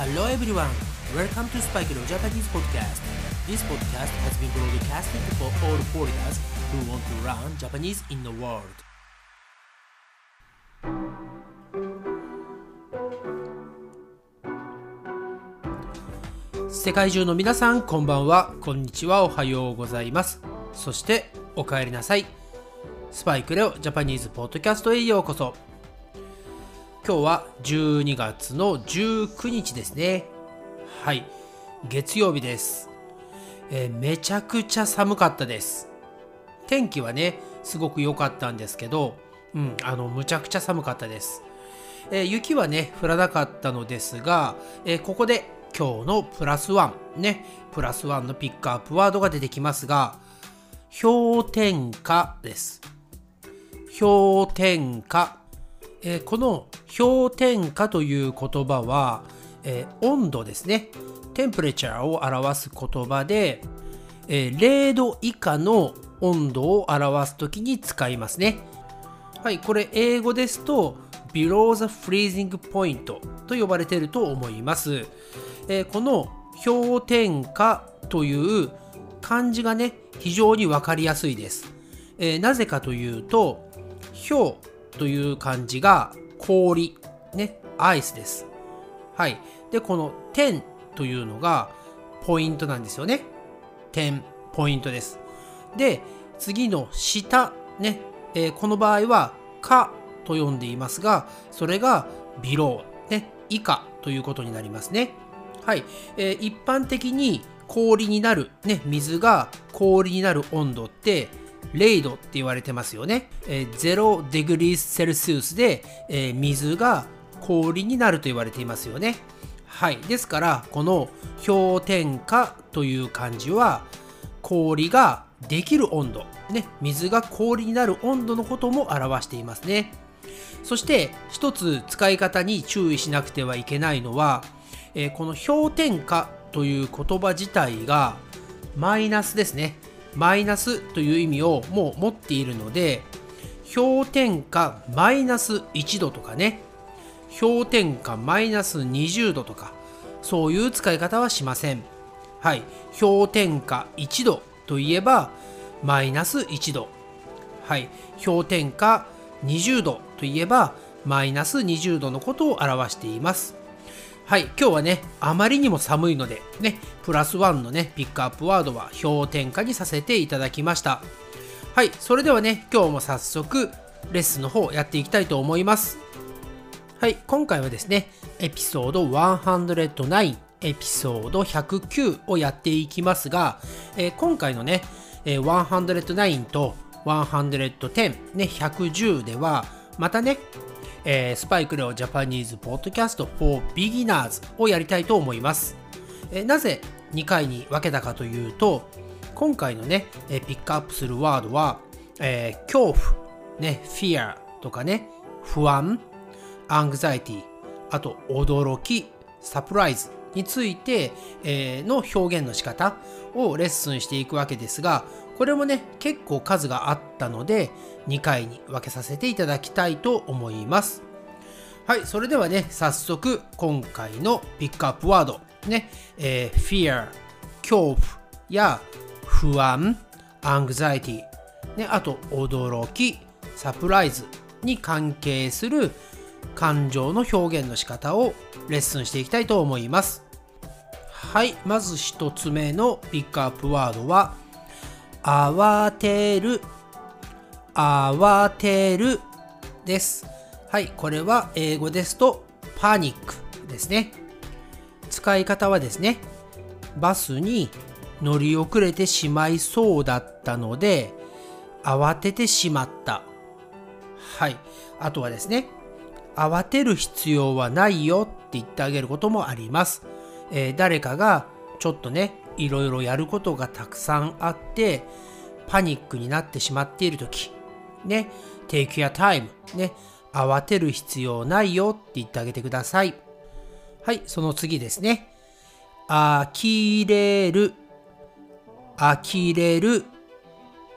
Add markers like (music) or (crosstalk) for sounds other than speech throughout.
Hello everyone, welcome to Spike Leo Japanese podcast. This podcast has been broadcasted for all foreigners who want to learn Japanese in the world. 世界中の皆さん、こんばんは、こんにちは、おはようございます。そして、お帰りなさい。スパイクレオジャパニーズポッドキャストへようこそ。今日は12月の19日ですね。はい。月曜日です。えー、めちゃくちゃ寒かったです。天気はね、すごく良かったんですけど、うん、あの、むちゃくちゃ寒かったです。えー、雪はね、降らなかったのですが、えー、ここで今日のプラスワン、ね、プラスワンのピックアップワードが出てきますが、氷点下です。氷点下えー、この氷点下という言葉は、えー、温度ですね。テンプレチャーを表す言葉で、えー、0度以下の温度を表すときに使いますね。はい、これ英語ですと below the freezing point と呼ばれていると思います。えー、この氷点下という漢字がね、非常にわかりやすいです。えー、なぜかというと、氷という漢字が氷、ね、アイスです。はい。で、この点というのがポイントなんですよね。点、ポイントです。で、次の下、ね、えー、この場合はかと読んでいますが、それが below、ね、以下ということになりますね。はい。えー、一般的に氷になる、ね、水が氷になる温度って0度って言われてますよね。えー、0デグリーセルシウスで、えー、水が氷になると言われていますよね。はい。ですから、この氷点下という漢字は、氷ができる温度、ね、水が氷になる温度のことも表していますね。そして一つ使い方に注意しなくてはいけないのは、えー、この氷点下という言葉自体がマイナスですね。マイナスという意味をもう持っているので氷点下マイナス1度とかね氷点下マイナス20度とかそういう使い方はしません。はい。氷点下1度といえばマイナス1度。はい。氷点下20度といえばマイナス20度のことを表しています。はい、今日はね、あまりにも寒いので、ね、プラスワンのね、ピックアップワードは氷点下にさせていただきました。はい、それではね、今日も早速、レッスンの方やっていきたいと思います。はい、今回はですね、エピソード109、エピソード109をやっていきますが、えー、今回のね、えー、109と110、ね、110では、またね、えー、スパイクレオジャパニーズポッドキャスト for Beginners をやりたいと思います。えー、なぜ2回に分けたかというと、今回のね、えー、ピックアップするワードは、えー、恐怖、ね、fear とかね、不安、anxiety、あと驚き、サプライズについて、えー、の表現の仕方をレッスンしていくわけですが、これもね、結構数があったので、2回に分けさせていただきたいと思います。はい、それではね、早速、今回のピックアップワード、ね、えー、fear、恐怖や不安、anxiety、ね、あと驚き、サプライズに関係する感情の表現の仕方をレッスンしていきたいと思います。はい、まず1つ目のピックアップワードは、慌てる、慌てるです。はい、これは英語ですとパニックですね。使い方はですね、バスに乗り遅れてしまいそうだったので、慌ててしまった。はい。あとはですね、慌てる必要はないよって言ってあげることもあります。えー、誰かがちょっとね、いろいろやることがたくさんあって、パニックになってしまっているとき、ね、take your time、ね、慌てる必要ないよって言ってあげてください。はい、その次ですね。呆れる、呆れる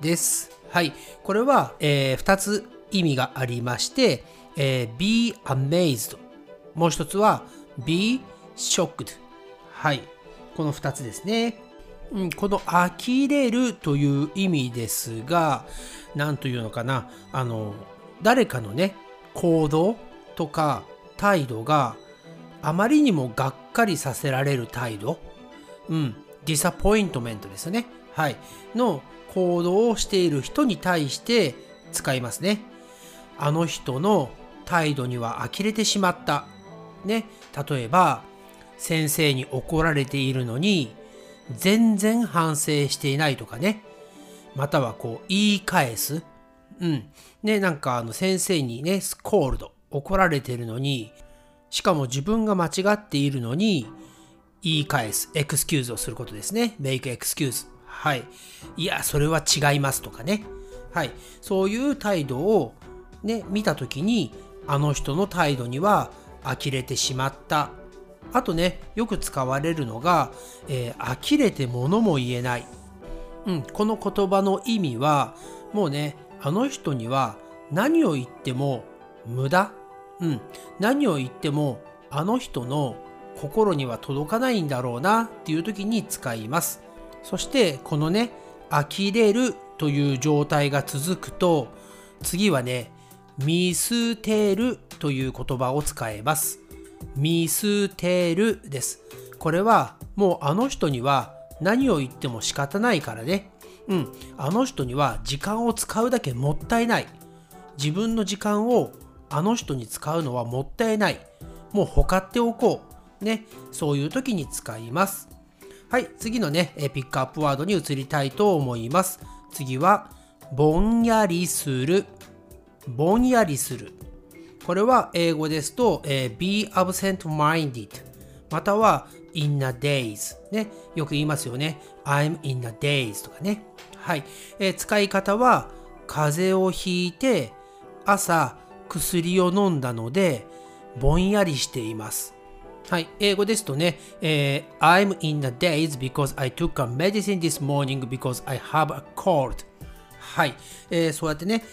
です。はい、これは、えー、2つ意味がありまして、えー、be amazed。もう一つは be shocked はいこの2つですね、うん、この呆れるという意味ですが何というのかな。あの誰かのね行動とか態度があまりにもがっかりさせられる態度。うんディサポイントメントですね。はい。の行動をしている人に対して使いますね。あの人の態度には呆れてしまった。ね。例えば先生に怒られているのに全然反省していないとかね。またはこう言い返す。うん。ねなんかあの先生にねスコールド。怒られてるのにしかも自分が間違っているのに言い返す。エクスキューズをすることですね。make excuse はい。いやそれは違いますとかね。はい。そういう態度をね見た時にあの人の態度には呆れてしまった。あとね、よく使われるのが、えー、呆れて物も言えない。うん、この言葉の意味は、もうね、あの人には何を言っても無駄。うん、何を言ってもあの人の心には届かないんだろうなっていう時に使います。そしてこのね、呆れるという状態が続くと、次はね、見捨てるという言葉を使えます。見捨てるです。これはもうあの人には何を言っても仕方ないからね。うん、あの人には時間を使うだけもったいない。自分の時間をあの人に使うのはもったいない。もうほかっておこう。ね、そういう時に使います。はい、次のね、ピックアップワードに移りたいと思います。次は、ぼんやりする。ぼんやりする。これは英語ですと、えー、be absent-minded または in a daze ね、よく言いますよね。I'm in a daze とかね。はい。えー、使い方は風邪をひいて朝薬を飲んだのでぼんやりしています。はい。英語ですとね、えー、I'm in a daze because I took a medicine this morning because I have a cold はい、えー、そうやってね、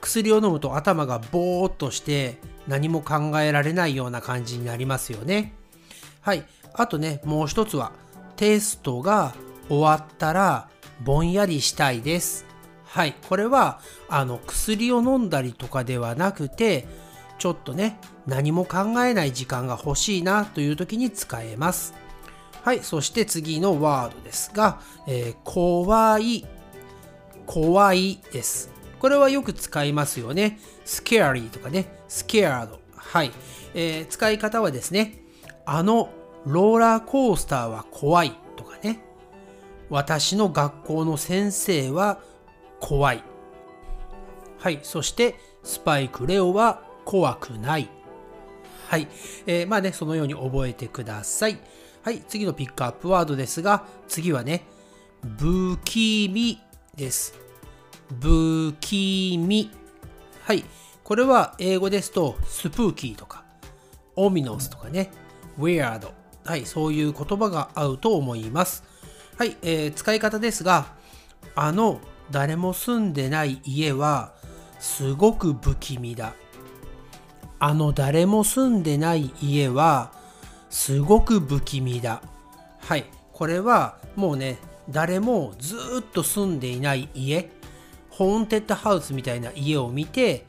薬を飲むと頭がぼーっとして何も考えられないような感じになりますよね。はい。あとね、もう一つはテストが終わったらぼんやりしたいです。はい。これはあの薬を飲んだりとかではなくてちょっとね、何も考えない時間が欲しいなという時に使えます。はい。そして次のワードですが、えー、怖い、怖いです。これはよく使いますよね。scary とかね、scared。はい。えー、使い方はですね、あのローラーコースターは怖いとかね、私の学校の先生は怖い。はい。そして、スパイクレオは怖くない。はい。えー、まあね、そのように覚えてください。はい。次のピックアップワードですが、次はね、不気味です。不気味。はい。これは英語ですと、スプーキーとか、オミノスとかね、ウェアード。はい。そういう言葉が合うと思います。はい。えー、使い方ですが、あの誰も住んでない家はすごく不気味だ。あの誰も住んでない家はすごく不気味だ。はい。これはもうね、誰もずっと住んでいない家ホーンテッドハウスみたいな家を見て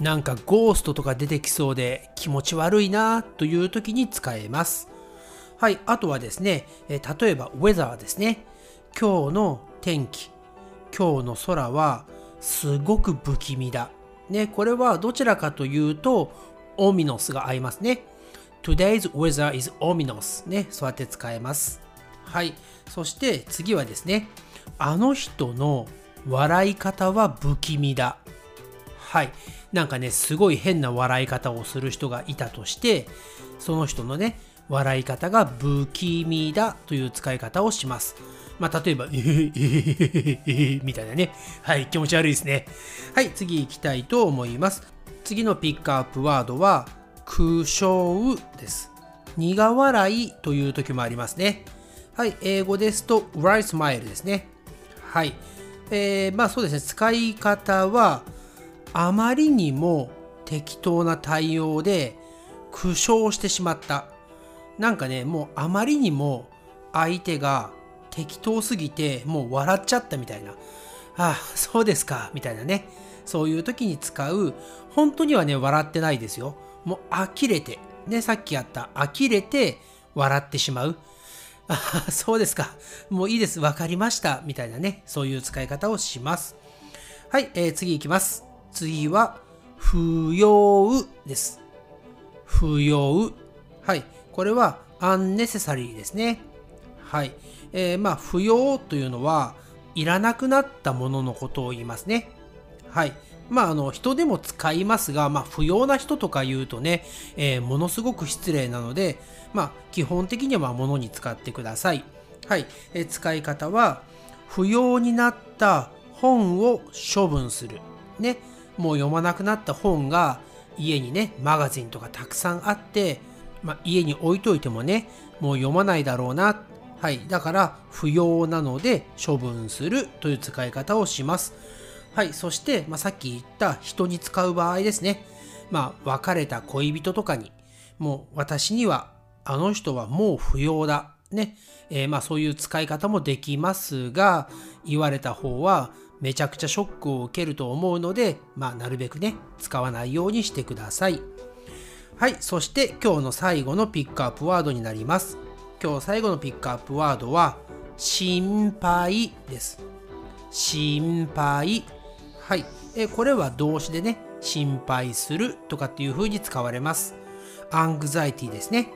なんかゴーストとか出てきそうで気持ち悪いなという時に使えます。はい、あとはですね、え例えばウェザーですね。今日の天気、今日の空はすごく不気味だ。ね、これはどちらかというと、オミノスが合いますね。Today's weather is ominous ね、そうやって使えます。はい、そして次はですね、あの人の笑い方は不気味だ。はい。なんかね、すごい変な笑い方をする人がいたとして、その人のね、笑い方が不気味だという使い方をします。まあ、例えば、えー、えー、えー、みたいなね。はい、気持ち悪いですね。はい、次行きたいと思います。次のピックアップワードは、空笑です。苦笑いという時もありますね。はい、英語ですと、right smile ですね。はい。えー、まあそうですね、使い方はあまりにも適当な対応で苦笑してしまった。なんかねもうあまりにも相手が適当すぎてもう笑っちゃったみたいな。ああそうですかみたいなね。そういう時に使う本当にはね笑ってないですよ。もう呆れて。ねさっきやった呆れて笑ってしまう。あ (laughs) そうですか。もういいです。わかりました。みたいなね、そういう使い方をします。はい、えー、次いきます。次は、不要です。不要。はい、これは unnecessary ですね。はい。えー、まあ、不要というのは、いらなくなったもののことを言いますね。はい。まあ、あの、人でも使いますが、まあ、不要な人とか言うとね、えー、ものすごく失礼なので、まあ、基本的には物に使ってください。はい。えー、使い方は、不要になった本を処分する。ね。もう読まなくなった本が家にね、マガジンとかたくさんあって、まあ、家に置いといてもね、もう読まないだろうな。はい。だから、不要なので処分するという使い方をします。はい、そして、まあ、さっき言った人に使う場合ですね。まあ、別れた恋人とかに、もう私にはあの人はもう不要だ。ね。えー、まあそういう使い方もできますが、言われた方はめちゃくちゃショックを受けると思うので、まあなるべくね、使わないようにしてください。はい、そして今日の最後のピックアップワードになります。今日最後のピックアップワードは、心配です。心配。はい。えこれは動詞でね、心配するとかっていう風に使われます。アングザイティですね。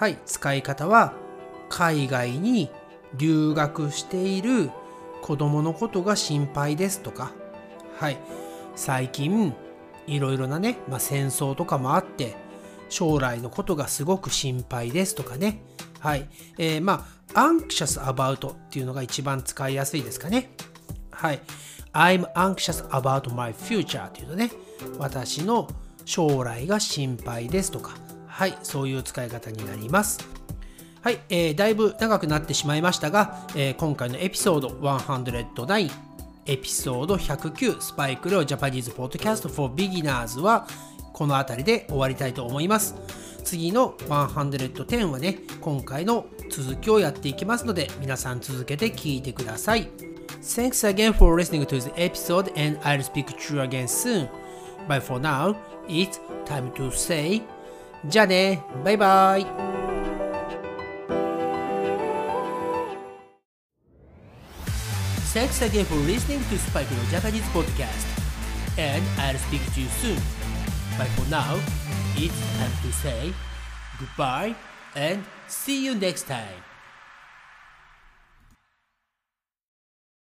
はい。使い方は、海外に留学している子供のことが心配ですとか、はい。最近、いろいろなね、まあ、戦争とかもあって、将来のことがすごく心配ですとかね。はい。えー、まあ、anxious about っていうのが一番使いやすいですかね。はい。I'm anxious about my future というとね、私の将来が心配ですとか、はい、そういう使い方になります。はい、えー、だいぶ長くなってしまいましたが、えー、今回のエピソード109、エピソード109、スパイクレオジャパニーズポッドキャスト for Beginners はこの辺りで終わりたいと思います。次の110はね、今回の続きをやっていきますので、皆さん続けて聞いてください。Thanks again for listening to the episode, and I'll speak to you again soon. But for now, it's time to say じゃあねバイバイ Thanks again for listening to Spike no Japanese podcast. And I'll speak to you soon. But for now, it's time to say goodbye and see you next time.